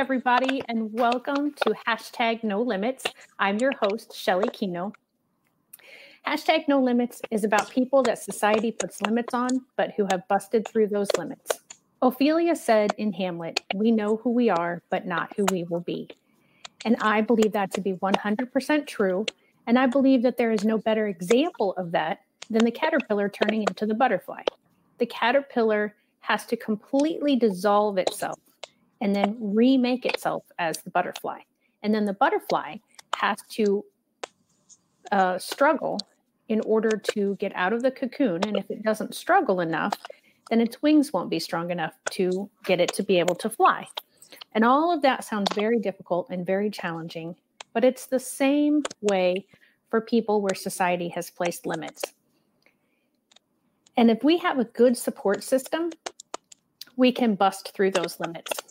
everybody, and welcome to hashtag No Limits. I'm your host, Shelley Kenow. Hashtag No Limits is about people that society puts limits on, but who have busted through those limits. Ophelia said in Hamlet, We know who we are, but not who we will be. And I believe that to be 100% true. And I believe that there is no better example of that than the caterpillar turning into the butterfly. The caterpillar has to completely dissolve itself and then remake itself as the butterfly. And then the butterfly has to uh, struggle in order to get out of the cocoon. And if it doesn't struggle enough, then its wings won't be strong enough to get it to be able to fly. And all of that sounds very difficult and very challenging, but it's the same way for people where society has placed limits. And if we have a good support system, we can bust through those limits.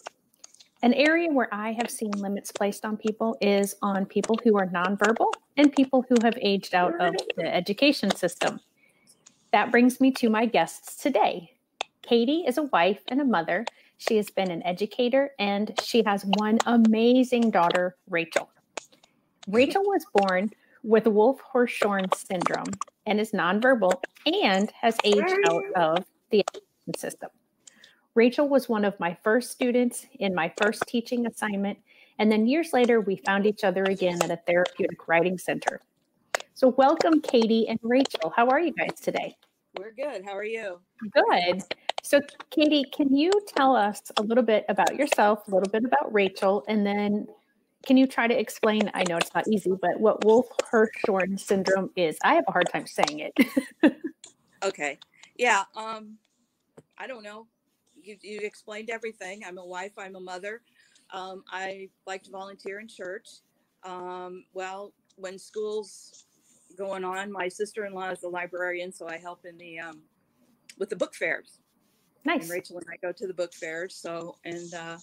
An area where I have seen limits placed on people is on people who are nonverbal and people who have aged out of the education system. That brings me to my guests today. Katie is a wife and a mother. She has been an educator and she has one amazing daughter, Rachel. Rachel was born with Wolf Hirschhorn syndrome and is nonverbal and has aged out of the education system. Rachel was one of my first students in my first teaching assignment. And then years later, we found each other again at a therapeutic riding center. So, welcome, Katie and Rachel. How are you guys today? We're good. How are you? Good. So, Katie, can you tell us a little bit about yourself, a little bit about Rachel, and then can you try to explain? I know it's not easy, but what Wolf Hirschhorn syndrome is? I have a hard time saying it. okay. Yeah. Um, I don't know you, you explained everything. I'm a wife, I'm a mother. Um, I like to volunteer in church. Um, well, when school's going on, my sister-in-law is a librarian, so I help in the um, with the book fairs. Nice. And Rachel and I go to the book fairs. So, and uh,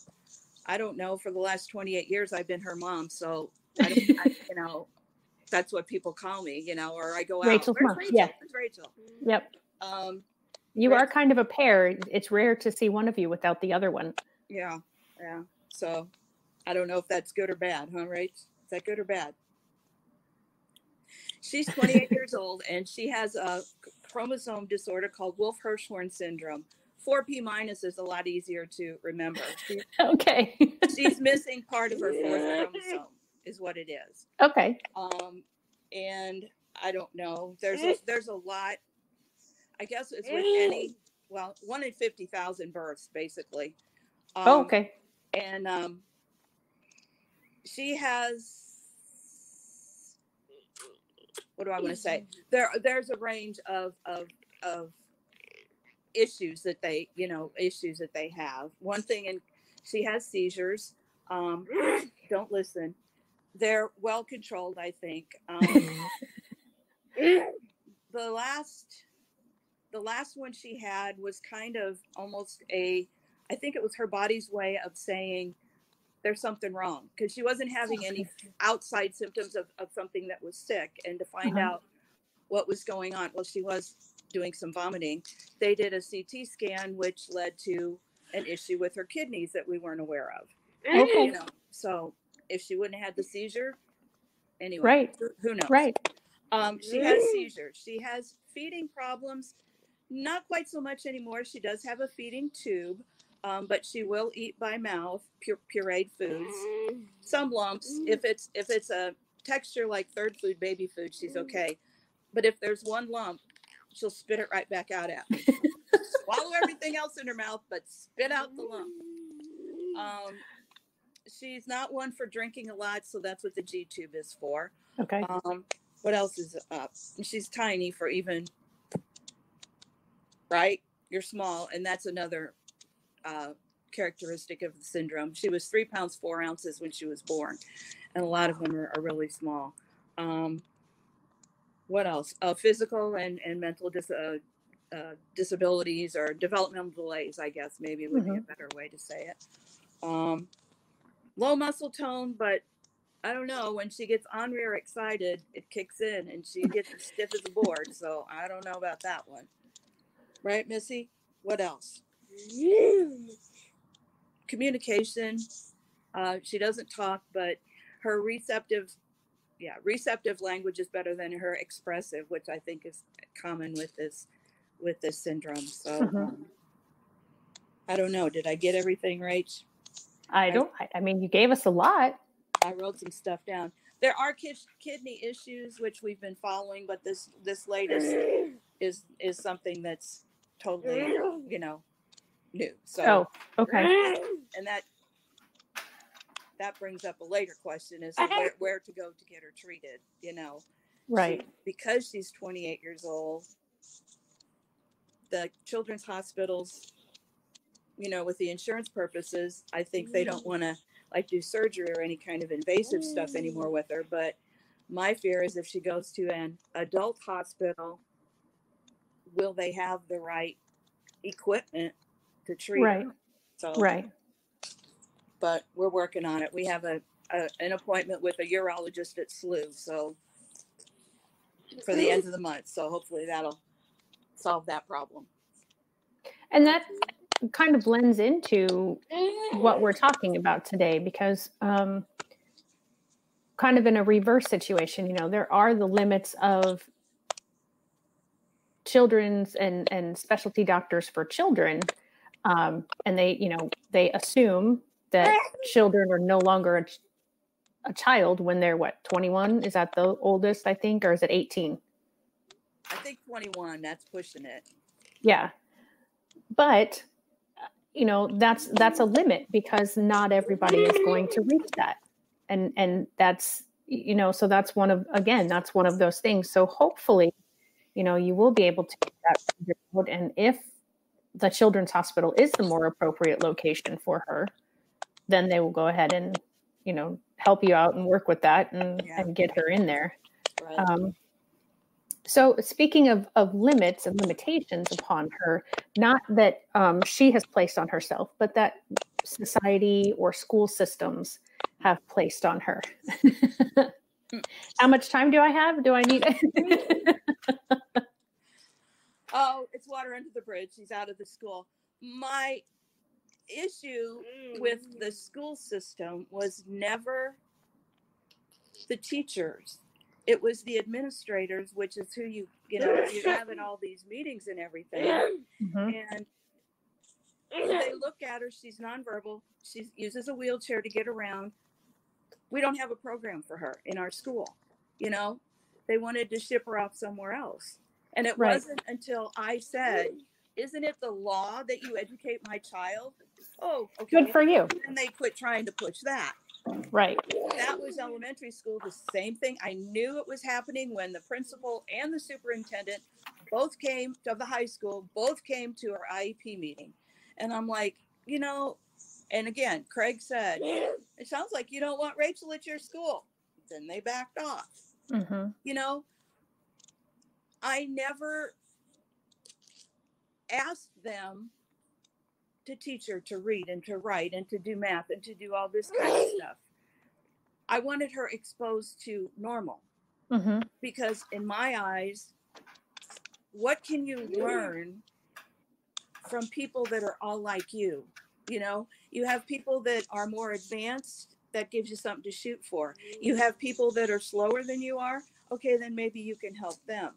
I don't know, for the last 28 years, I've been her mom. So, I I, you know, that's what people call me, you know, or I go out. Rachel's mom. Rachel? Yeah. Where's Rachel? Yep. Um, you are kind of a pair. It's rare to see one of you without the other one. Yeah, yeah. So I don't know if that's good or bad, huh, Right? Is that good or bad? She's 28 years old and she has a chromosome disorder called Wolf Hirschhorn syndrome. 4p minus is a lot easier to remember. She, okay. she's missing part of her fourth chromosome, is what it is. Okay. Um, and I don't know. There's a, there's a lot I guess it's with any, well, one in 50,000 births, basically. Oh, um, oh, okay. And um, she has, what do I want to say? There, there's a range of, of, of issues that they, you know, issues that they have. One thing, and she has seizures. Um, don't listen. They're well controlled, I think. Um, the last the last one she had was kind of almost a I think it was her body's way of saying there's something wrong because she wasn't having any outside symptoms of, of something that was sick. And to find uh-huh. out what was going on, well, she was doing some vomiting. They did a CT scan, which led to an issue with her kidneys that we weren't aware of. Okay. You know, so if she wouldn't have had the seizure, anyway, right. who, who knows? Right. Um, she has seizures. She has feeding problems not quite so much anymore. She does have a feeding tube, um, but she will eat by mouth pure, pureed foods. Some lumps. If it's if it's a texture like third food, baby food, she's okay. But if there's one lump, she'll spit it right back out at me. Swallow everything else in her mouth, but spit out the lump. Um, she's not one for drinking a lot, so that's what the G tube is for. Okay. Um, what else is up? She's tiny for even right? You're small, and that's another uh, characteristic of the syndrome. She was three pounds four ounces when she was born, and a lot of them are, are really small. Um, what else? Uh, physical and, and mental dis- uh, uh, disabilities or developmental delays, I guess maybe would mm-hmm. be a mm-hmm. better way to say it. Um, low muscle tone, but I don't know. When she gets on or excited, it kicks in and she gets as stiff as a board. So I don't know about that one. Right, Missy? What else? Communication. Uh, she doesn't talk, but her receptive, yeah, receptive language is better than her expressive, which I think is common with this with this syndrome. So Mhm. um, I don't know. Did I get everything right? I don't. I, I mean, you gave us a lot. I wrote some stuff down. There are kid, kidney issues which we've been following, but this this latest is is something that's totally you know new. So Oh, okay. and that that brings up a later question is where, where to go to get her treated. You know, She- Right. because she's 28 years old. The children's hospitals, you know, with the insurance purposes, I think they don't want to like do surgery or any kind of invasive stuff anymore with her. But my fear is if she goes to an adult hospital, will they have the right equipment to treat Right. her? So, Right. but we're working on it. We have a, a an appointment with a urologist at SLU, so for the end of the month. So hopefully that'll solve that problem. And that kind of blends into what we're talking about today because um, kind of in a reverse situation you know there are the limits of children's and and specialty doctors for children um, and they you know they assume that children are no longer a, a child when they're what 21 is that the oldest i think or is it 18 I think 21. That's pushing it. yeah but you know that's that's a limit because not everybody is going to reach that and and that's you know so that's one of again that's one of those things so hopefully you know you will be able to get that out and if the children's hospital is the more appropriate location for her then they will go ahead and you know help you out and work with that and, Yeah. and get her in there Right. um, so speaking of, of limits and limitations upon her, not that um, she has placed on herself, but that society or school systems have placed on her. How much time do I have? Do I need? oh, it's water under the bridge. She's out of the school. My issue with the school system was never the teachers. It was the administrators, which is who you, you know, you have in all these meetings and everything. Mhm. And they look at her, she's nonverbal. She uses a wheelchair to get around. We don't have a program for her in our school. You know, they wanted to ship her off somewhere else. And it Right. wasn't until I said, Isn't it the law that you educate my child? Oh, okay. Good for you. And they quit trying to push that. Right. That was elementary school, the same thing. I knew it was happening when the principal and the superintendent both came to the high school, both came to our IEP meeting. And I'm like, you know, and again, Craig said, it sounds like you don't want Rachel at your school. Then they backed off. hmm You know, I never asked them to teach her to read and to write and to do math and to do all this kind of stuff. I wanted her exposed to normal hmm because, in my eyes, what can you learn from people that are all like you? You know, you have people that are more advanced, that gives you something to shoot for. You have people that are slower than you are. Okay, then maybe you can help them.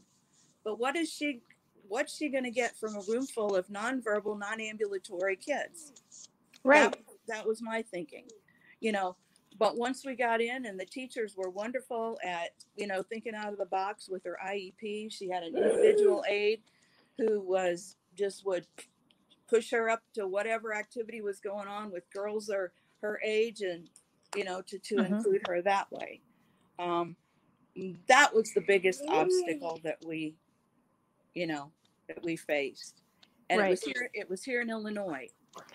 But what is she? What's she going to get from a room full of nonverbal, non-ambulatory kids? Right. That, that was my thinking, you know. But once we got in, and the teachers were wonderful at, you know, thinking out of the box with her IEP. She had an individual aide who was just would push her up to whatever activity was going on with girls or her age, and you know, to to Mhm. include her that way. Um, that was the biggest obstacle that we, you know, that we faced, and it was here. It was here in Illinois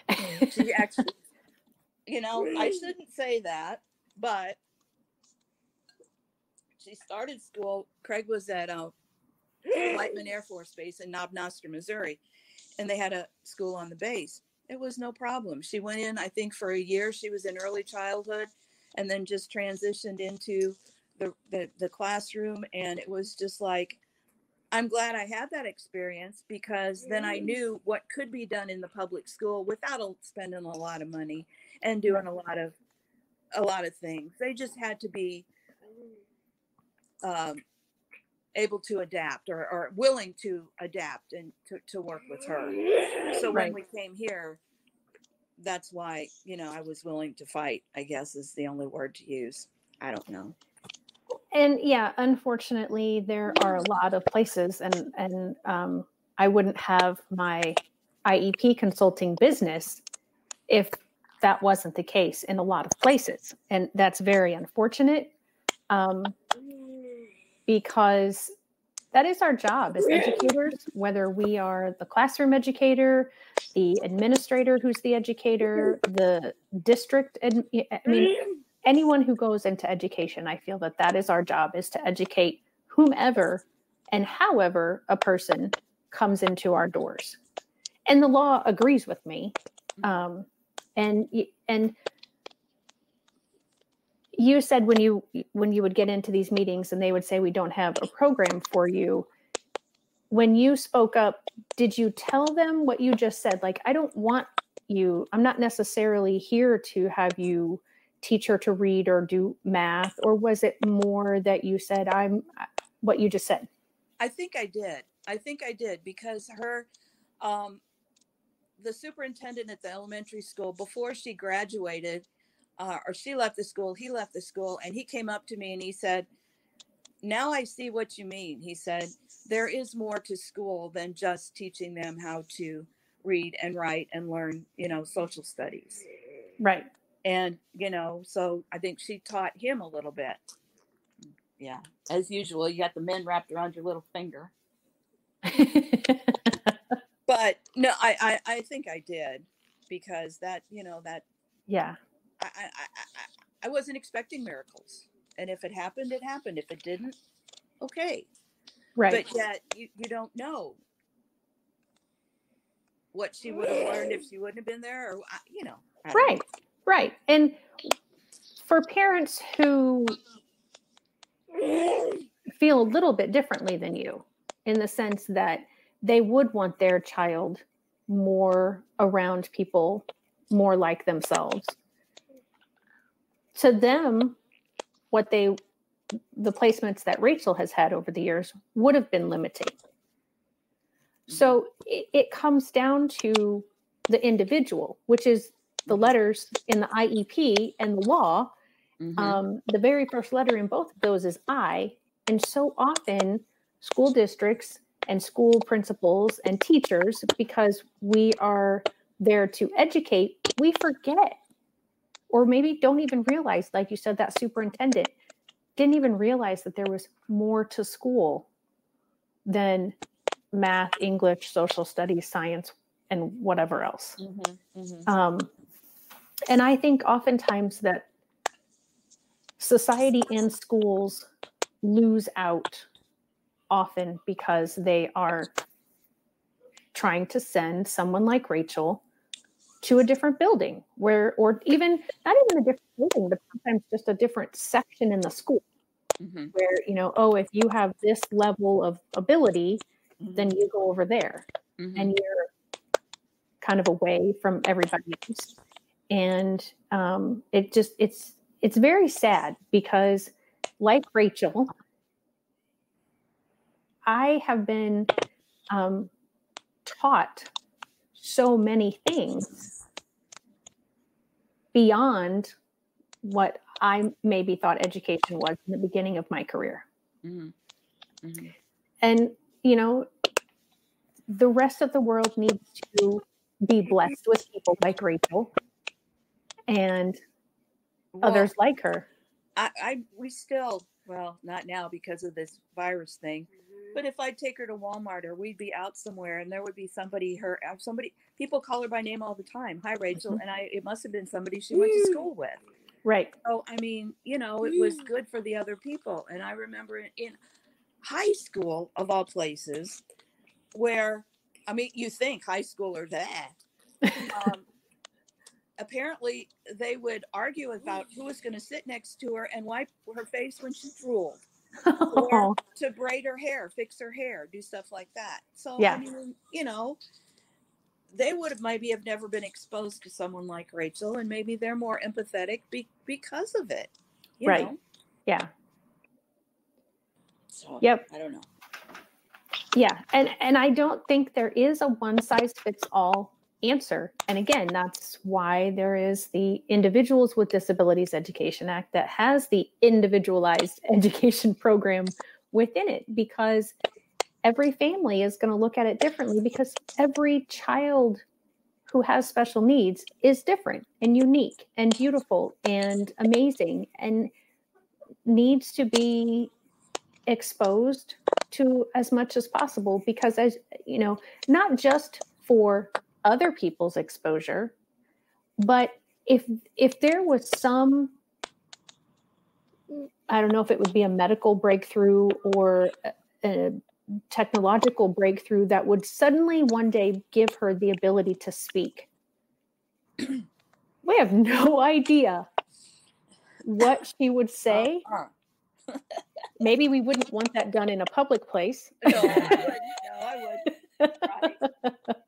she actually you know i shouldn't say that but she started school craig was at uh, whiteman air force base in knob noster missouri and they had a school on the base. It was no problem. She went in i think for a year. She was in early childhood and then just transitioned into the, the, the classroom. And it was just like i'm glad i had that experience because then i knew what could be done in the public school without a, spending a lot of money and doing a lot of a lot of things. They just had to be um, able to adapt or, or willing to adapt and to, to work with her. So when we came here, that's why, you know, I was willing to fight, I guess is the only word to use. I don't know. And yeah, unfortunately, there are a lot of places, and and um, I wouldn't have my IEP consulting business if that wasn't the case in a lot of places, and that's very unfortunate um, because that is our job as educators. Whether we are the classroom educator, the administrator who's the educator, the district, ad- I mean, anyone who goes into education i feel that that is our job is to educate whomever and however a person comes into our doors. And the law agrees with me um, and and you said when you when you would get into these meetings and they would say we don't have a program for you when you spoke up did you tell them what you just said like i don't want you i'm not necessarily here to have you teach her to read or do math or was it more that you said i'm what you just said I think I did. I think I did because her, um, the superintendent at the elementary school, before she graduated, uh, or she left the school, he left the school, and he came up to me and he said, Now I see what you mean. He said, There is more to school than just teaching them how to read and write and learn, you know, social studies. right And, you know, so I think she taught him a little bit. Yeah. As usual, you got the men wrapped around your little finger. but no I, I i think i did because that you know that yeah i i i, I- I wasn't expecting miracles. And if it happened it happened. If it didn't okay. Right. But yet you, you don't know what she would have learned if she wouldn't have been there or you know. Don't know. right. Right. And for parents who feel a little bit differently than you in the sense that they would want their child more around people more like themselves to them what they the placements that rachel has had over the years would have been limiting so it, it comes down to the individual which is the letters in the iep and the law Mhm. um, the very first letter in both of those is I. And so often, school districts and school principals and teachers, because we are there to educate, we forget or maybe don't even realize, like you said, that superintendent didn't even realize that there was more to school than math, English, social studies, science, and whatever else. Mhm, mhm. Um, and I think oftentimes that society and schools lose out often because they are trying to send someone like Rachel to a different building where or even not even a different building but sometimes just a different section in the school Mhm, where you know oh if you have this level of ability then mhm, you go over there. Mhm. and you're kind of away from everybody else. And um, it just it's it's very sad because like rachel i have been um, taught so many things beyond what i maybe thought education was in the beginning of my career. Mhm, mhm. and you know the rest of the world needs to be blessed with people like rachel and Well, others like her. I, I we still well not now because of this virus thing but if i'd take her to walmart or we'd be out somewhere and there would be somebody her uh, somebody people call her by name all the time. Hi rachel. Mhm. and i it must have been somebody she went to school with. Right. So i mean you know it was good for the other people. And i remember in, in high school of all places where i mean you think high school or that um, apparently they would argue about who was going to sit next to her and wipe her face when she drooled or oh. to braid her hair fix her hair do stuff like that so Yeah. i mean you know they would have maybe have never been exposed to someone like Rachel, and maybe they're more empathetic be, because of it. right. Know? Yeah. So, yep. I don't know. Yeah, and and I don't think there is a one size fits all answer. And again, that's why there is the Individuals with Disabilities Education Act that has the individualized education program within it because every family is going to look at it differently because every child who has special needs is different and unique and beautiful and amazing and needs to be exposed to as much as possible because as you know not just for other people's exposure but if if there was some i don't know if it would be a medical breakthrough or a, technological breakthrough that would suddenly one day give her the ability to speak we have no idea what she would say Uh-huh. maybe we wouldn't want that done in a public place No, I would. No, I would. Right.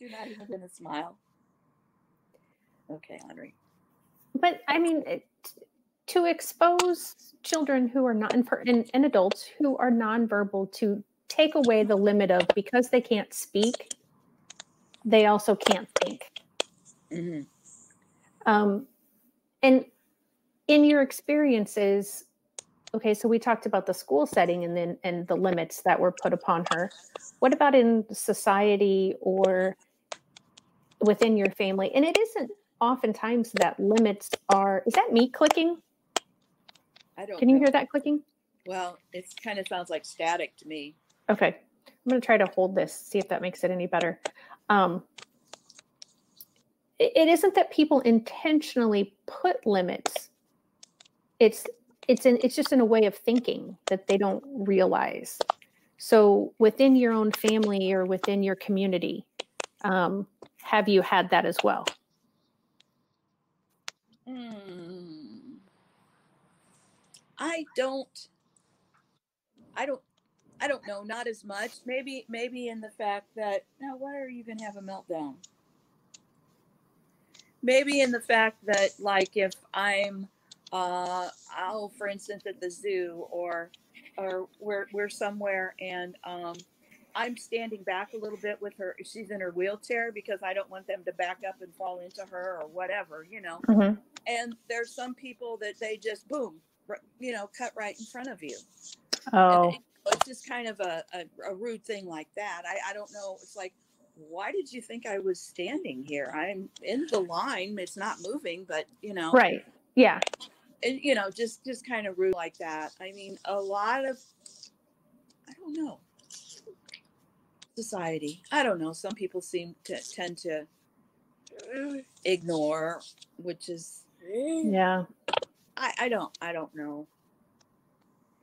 You're not even going to smile. Okay, Henry. but i mean it, to expose children who are not and, and adults who are nonverbal to take away the limit of because they can't speak they also can't think Mm-hmm. um, and in your experiences okay so we talked about the school setting and then and the limits that were put upon her what about in society or within your family and it isn't oftentimes that limits are is that me clicking I don't. can you know. hear that clicking Well, it kind of sounds like static to me. okay i'm going to try to hold this see if that makes it any better um, it, it isn't that people intentionally put limits it's it's in it's just in a way of thinking that they don't realize so within your own family or within your community um, have you had that as well Hmm. I don't. I don't. I don't know. Not as much. Maybe. Maybe in the fact that now, why are you gonna have a meltdown? Maybe in the fact that, like, if I'm, uh, oh, for instance, at the zoo or, or we're we're somewhere and um, I'm standing back a little bit with her. She's in her wheelchair because I don't want them to back up and fall into her or whatever, you know? Mhm. and there's some people that they just boom you know cut right in front of you. Oh. it- it's just kind of a, a, a rude thing like that. I, I don't know it's like why did you think i was standing here? I'm in the line it's not moving but you know? Right yeah. And, you know just just kind of rude like that. I mean a lot of i don't know society i don't know some people seem to tend to ignore which is yeah I, I don't I don't know.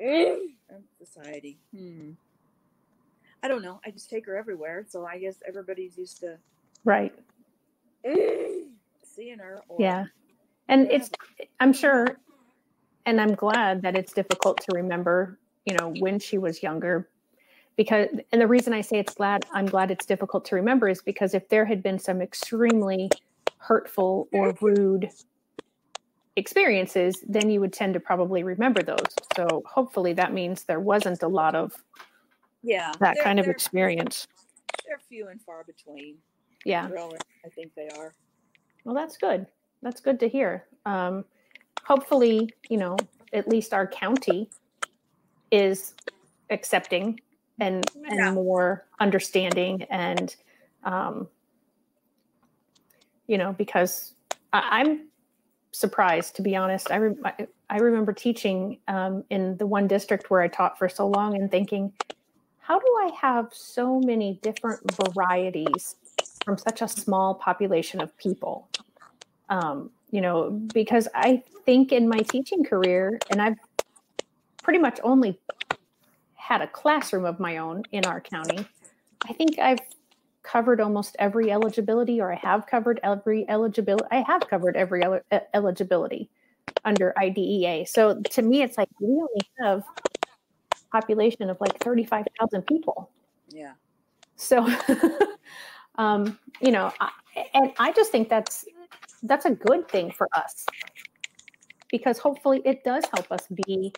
Um, Society. Hmm. I don't know. I just take her everywhere, so I guess everybody's used to right seeing her. Or, yeah and it's i'm sure and i'm glad that it's difficult to remember you know when she was younger because and the reason i say it's glad i'm glad it's difficult to remember is because if there had been some extremely hurtful or rude experiences then you would tend to probably remember those so hopefully that means there wasn't a lot of yeah. that they're- kind of they're- experience They're few and far between. yeah Really, I think they are. Well, that's good. That's good to hear. Um, hopefully, you know, at least our county is accepting and Yeah. and more understanding and um, you know because I, I'm surprised to be honest. I, re- I I remember teaching um, in the one district where I taught for so long and thinking, how do I have so many different varieties from such a small population of people? Um, you know, because I think in my teaching career, and I've pretty much only had a classroom of my own in our county. I think I've covered almost every eligibility, or I have covered every eligibility. I have covered every el- eligibility under IDEA. So to me, it's like we only have a population of like 35,000 people. Yeah. So Um, you know, I, and I just think that's that's a good thing for us because hopefully it does help us be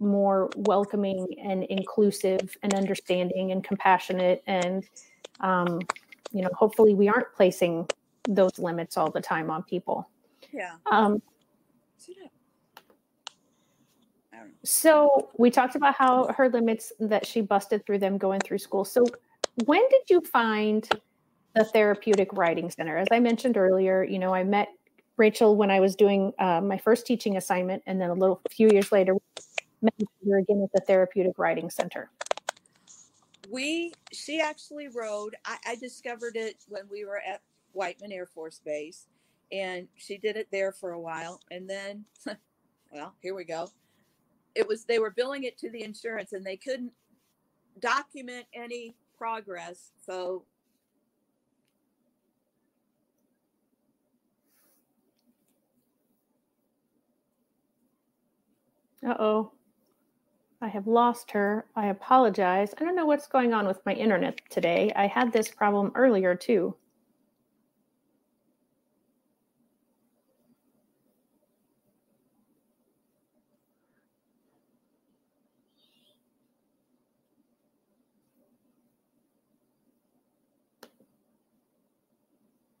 more welcoming and inclusive and understanding and compassionate and um, you know hopefully we aren't placing those limits all the time on people Yeah. um, Sit up. I don't know. so we talked about how her limits that she busted through them going through school so when did you find the therapeutic riding center as i mentioned earlier you know i met rachel when i was doing uh, my first teaching assignment and then a little few years later met her again at the therapeutic riding center we she actually rode I, I discovered it when we were at whiteman air force base and she did it there for a while and then well here we go it was they were billing it to the insurance and they couldn't document any progress so Uh-oh. I have lost her. I apologize. I don't know what's going on with my internet today. I had this problem earlier too.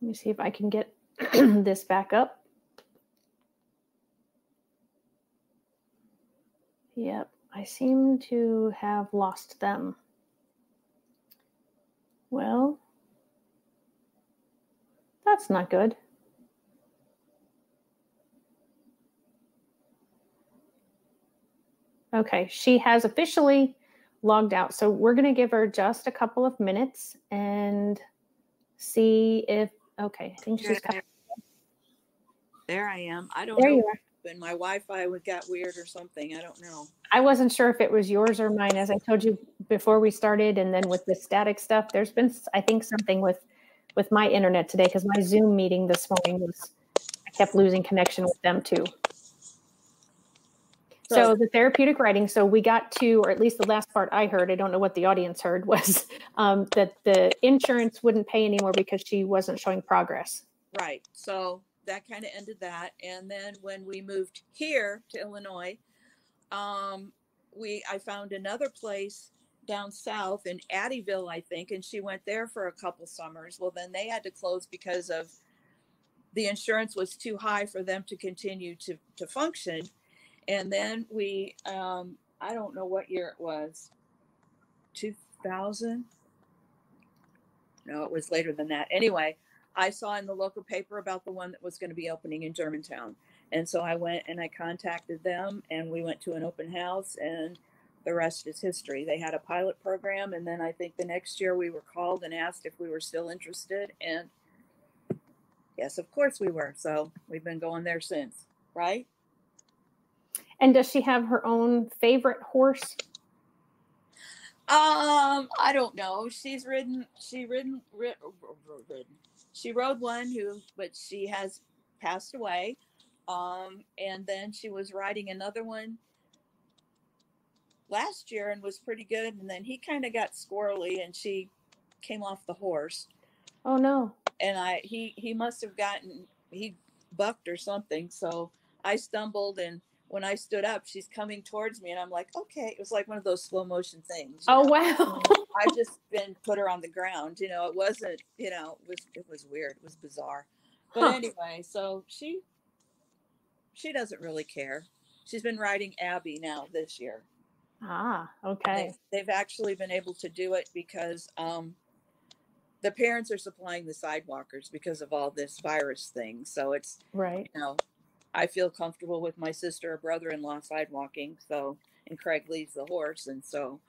Let me see if I can get this back up. Yep, I seem to have lost them. Well, that's not good. Okay, she has officially logged out. So we're going to give her just a couple of minutes and see if, okay, I think she's there, there i am i don't there know you are. When my wi-fi would got weird or something i don't know I wasn't sure if it was yours or mine. As I told you before we started, and then with the static stuff, there's been, I think, something with with my internet today because my Zoom meeting this morning was, I kept losing connection with them too. So So- the therapeutic riding. So we got to, or at least the last part I heard, I don't know what the audience heard, was um, that the insurance wouldn't pay anymore because she wasn't showing progress. Right. So that kind of ended that. And then when we moved here to Illinois, um, we I found another place down south in Addieville, I think, and she went there for a couple summers. Well, then they had to close because of the insurance was too high for them to continue to to function. And then we, um, I don't know what year it was, two thousand. No, it was later than that. Anyway, I saw in the local paper about the one that was going to be opening in Germantown. And so I went and I contacted them and we went to an open house and the rest is history. They had a pilot program and then I think the next year we were called and asked if we were still interested and yes, of course we were. So we've been going there since, right? And does she have her own favorite horse? Um, I don't know. She's ridden. She ridden. ri- ridden. She rode one who, but she has passed away. Um, and then she was riding another one last year and was pretty good. And then he kind of got squirrely, and she came off the horse. Oh no. And I, he, he must have gotten he bucked or something. So I stumbled, and when I stood up, she's coming towards me, and I'm like, okay. It was like one of those slow motion things. Oh know? wow. I just been put her on the ground. You know, it wasn't. You know, it was it was weird. It was bizarre. But Huh. anyway, so she she doesn't really care. She's been riding Abby now this year. ah, okay. They've, they've actually been able to do it because um, the parents are supplying the sidewalkers because of all this virus thing. So it's Right. you know, I feel comfortable with my sister or brother-in-law sidewalking. So and Craig leads the horse, and so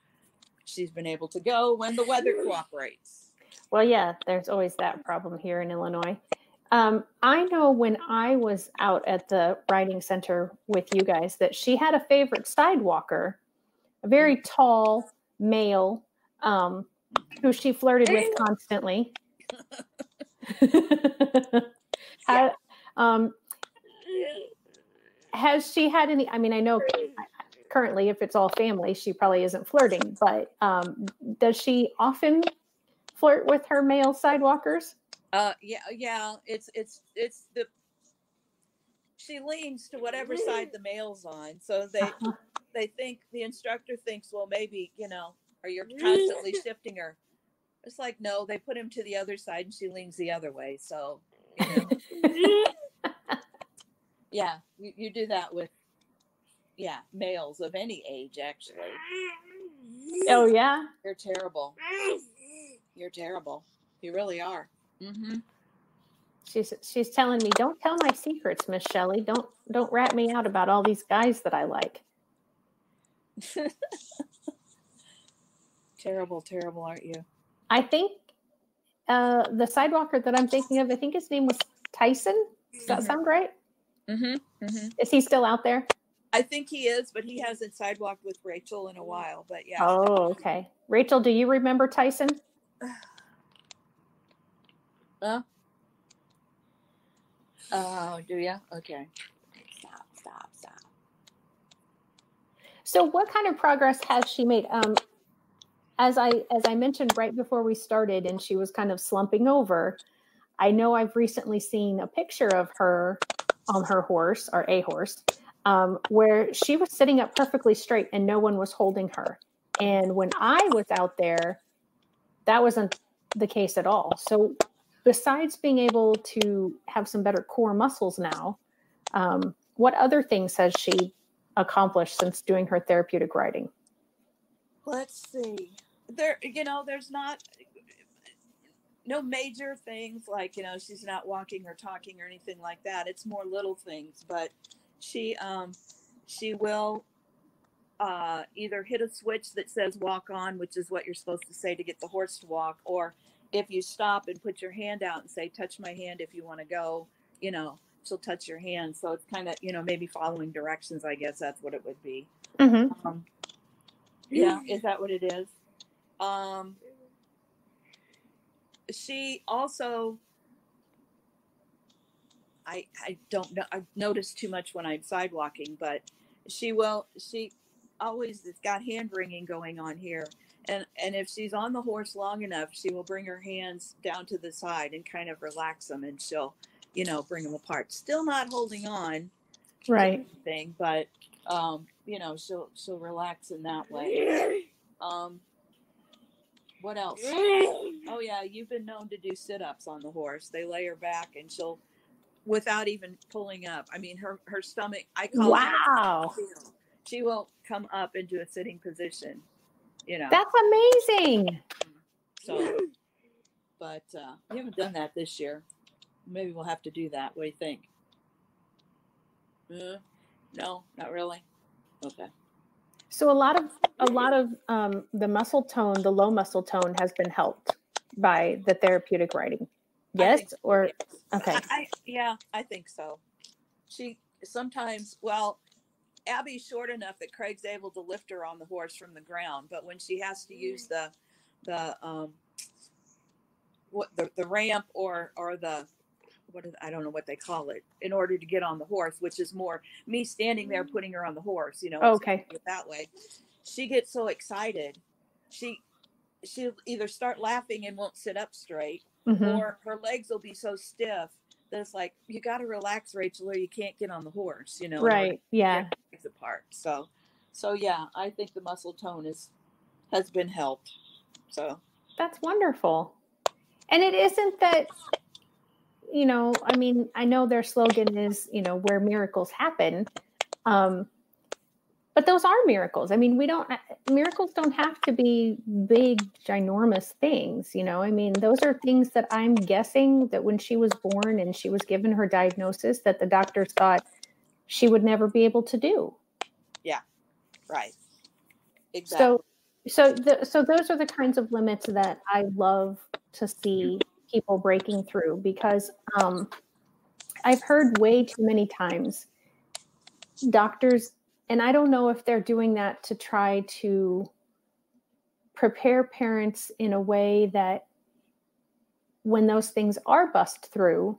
she's been able to go when the weather cooperates. Well, yeah, there's always that problem here in Illinois. Um, I know when I was out at the riding center with you guys that she had a favorite sidewalker, a very tall male um, who she flirted with constantly. Ha- um, has she had any? I mean, I know currently, if it's all family, she probably isn't flirting, but um, does she often flirt with her male sidewalkers? Uh, yeah, yeah. It's it's it's the she leans to whatever side the male's on, so they Uh-huh. they think the instructor thinks, well, maybe you know, or you're constantly shifting her. It's like no, they put him to the other side, and she leans the other way. So, you know, yeah, you, you do that with yeah males of any age. Actually, oh yeah. you're terrible. You're terrible. You really are. Mm-hmm. She's she's telling me, "Don't tell my secrets, Miss Shelley. Don't don't rat me out about all these guys that I like." terrible, terrible, aren't you? I think uh, the sidewalker that I'm thinking of, I think his name was Tyson. Does that Mhm. sound right? Mm-hmm. Mm-hmm. Is he still out there? I think he is, but he hasn't sidewalked with Rachel in a while. But yeah. Oh, okay. Rachel, do you remember Tyson? Huh? Oh, do you? Okay. Stop, stop, stop. So, what kind of progress has she made? Um, as I as I mentioned right before we started, and she was kind of slumping over. I know I've recently seen a picture of her on her horse or a horse, um, where she was sitting up perfectly straight and no one was holding her. And when I was out there, that wasn't the case at all. So, besides being able to have some better core muscles now, um, what other things has she accomplished since doing her therapeutic riding? Let's see. There, you know, there's not no major things like you know she's not walking or talking or anything like that. It's more little things, but she um she will uh either hit a switch that says walk on, which is what you're supposed to say to get the horse to walk, or if you stop and put your hand out and say touch my hand if you want to go, you know, she'll touch your hand. So it's kind of you know maybe following directions. I guess that's what it would be. Mm-hmm. Um, yeah, is that what it is? Um, she also, I I don't know. I've noticed too much when I'm sidewalking, but she will. She always has got hand wringing going on here, and and if she's on the horse long enough, she will bring her hands down to the side and kind of relax them, and she'll, you know, bring them apart. Still not holding on, Right. thing, but um, you know, she'll she'll relax in that way. Um, what else? Oh yeah, you've been known to do sit-ups on the horse. They lay her back and she'll without even pulling up. I mean her her stomach I call it Wow. she will come up into a sitting position. You know. That's amazing. so but uh we haven't done that this year. Maybe we'll have to do that. What do you think? Uh, no, not really. Okay. So a lot of a lot of um, the muscle tone, the low muscle tone, has been helped by the therapeutic riding. I Yes, so, or yes. okay. I, I, yeah, I think so. She sometimes, well, Abby's short enough that Craig's able to lift her on the horse from the ground, but when she has to use the the um what the, the ramp or or the what is, I don't know what they call it in order to get on the horse, which is more me standing there putting her on the horse, you know. Okay. that way. She gets so excited. She she'll either start laughing and won't sit up straight Mhm. or her legs will be so stiff that it's like you got to relax, Rachel, or you can't get on the horse. You know, Right. Yeah. legs apart. So, so yeah, I think the muscle tone is has been helped. So That's wonderful. And it isn't that, you know, I mean, I know their slogan is, you know, where miracles happen. Um, but those are miracles. I mean, we don't, uh, miracles don't have to be big, ginormous things, you know. I mean, those are things that I'm guessing that when she was born and she was given her diagnosis, that the doctors thought she would never be able to do. Yeah, right, exactly. So, so the, so those are the kinds of limits that I love to see people breaking through because um, I've heard way too many times doctors, and I don't know if they're doing that to try to prepare parents in a way that when those things are bust through,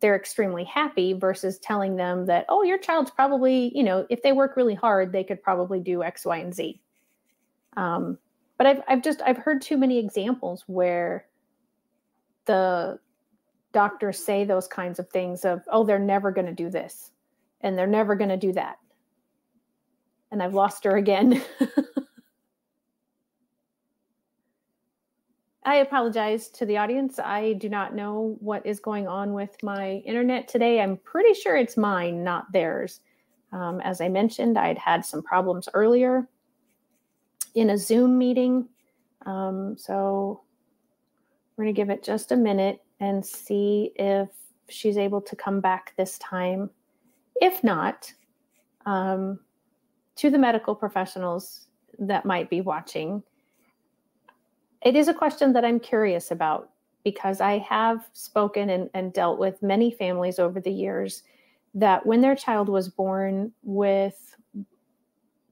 they're extremely happy versus telling them that, oh, your child's probably, you know, if they work really hard, they could probably do X, Y, and Z. Um, but I've, I've just, I've heard too many examples where the doctors say those kinds of things of, oh, they're never going to do this and they're never going to do that. And I've lost her again. I apologize to the audience. I do not know what is going on with my internet today. I'm pretty sure it's mine, not theirs. Um, as I mentioned, i'd had some problems earlier in a Zoom meeting. Um, so we're going to give it just a minute and see if she's able to come back this time. If not, um, to the medical professionals that might be watching, it is a question that I'm curious about because I have spoken and, and dealt with many families over the years that when their child was born with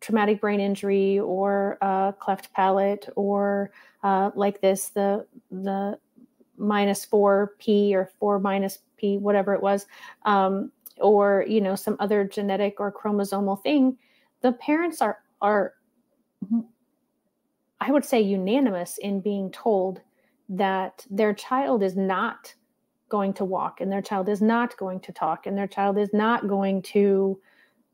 traumatic brain injury or a cleft palate or uh, like this the the minus four p or four minus p whatever it was um, or you know some other genetic or chromosomal thing the parents are are I would say unanimous in being told that their child is not going to walk and their child is not going to talk and their child is not going to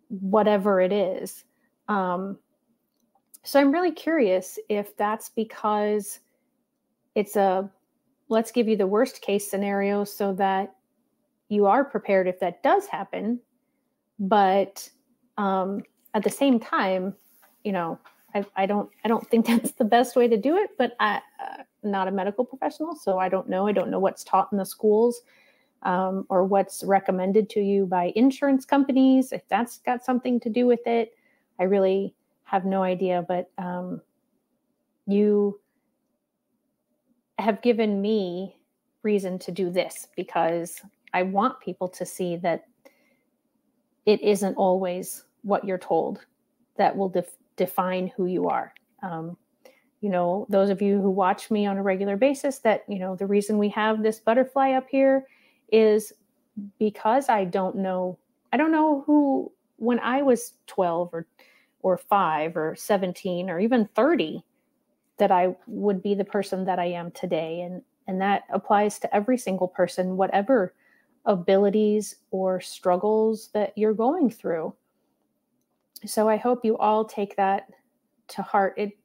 whatever it is. Um, so I'm really curious if that's because it's a let's give you the worst case scenario so that you are prepared if that does happen. But um, at the same time, you know, I, I don't I don't think that's the best way to do it, but I, uh, not a medical professional, so I don't know. I don't know what's taught in the schools um, or what's recommended to you by insurance companies. If that's got something to do with it, I really have no idea. But um, you have given me reason to do this because I want people to see that it isn't always what you're told that will def- define who you are. Um, you know, those of you who watch me on a regular basis, that, you know, the reason we have this butterfly up here is because I don't know, I don't know who, when I was 12 or, or five or 17 or even 30, that I would be the person that I am today. And, and that applies to every single person, whatever abilities or struggles that you're going through so I hope you all take that to heart. It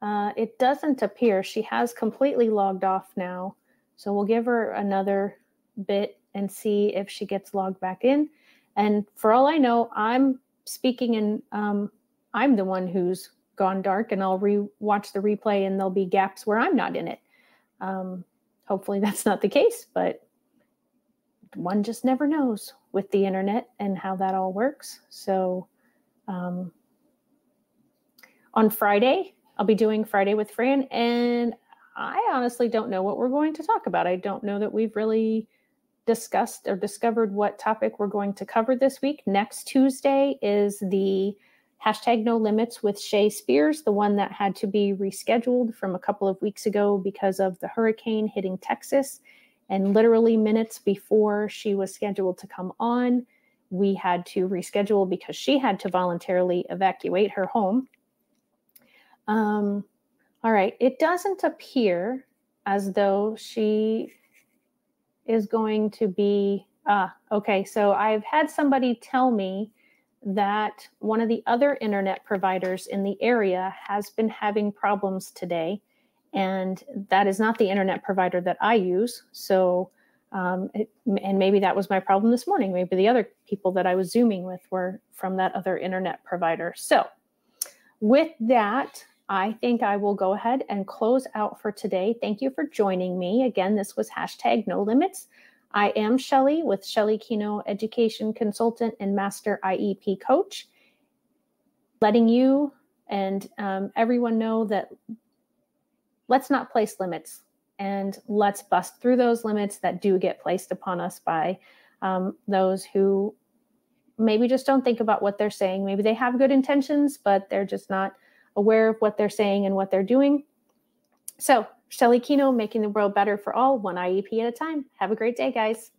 uh, it doesn't appear she has completely logged off now, so we'll give her another bit and see if she gets logged back in. And for all I know, I'm speaking and um, I'm the one who's gone dark, and I'll re-watch the replay, and there'll be gaps where I'm not in it. Um, hopefully, that's not the case, but one just never knows with the internet and how that all works. So um, on Friday, I'll be doing Friday with Fran, and I honestly don't know what we're going to talk about. I don't know that we've really discussed or discovered what topic we're going to cover this week. Next Tuesday is the hashtag no limits with Shay Spears, the one that had to be rescheduled from a couple of weeks ago because of the hurricane hitting Texas. And literally minutes before she was scheduled to come on, we had to reschedule because she had to voluntarily evacuate her home. Um, all right, it doesn't appear as though she is going to be. Ah, okay, so I've had somebody tell me that one of the other internet providers in the area has been having problems today. And that is not the internet provider that I use. So um, it, and maybe that was my problem this morning. Maybe the other people that I was Zooming with were from that other internet provider. So, with that, I think I will go ahead and close out for today. Thank you for joining me. Again, this was hashtag no limits. I am Shelley with Shelley Kenow Education Consultant and Master IEP Coach, letting you and um, everyone know that let's not place limits and let's bust through those limits that do get placed upon us by um, those who maybe just don't think about what they're saying. Maybe they have good intentions, but they're just not aware of what they're saying and what they're doing. So, Shelley Kenow, making the world better for all, one IEP at a time. Have a great day, guys.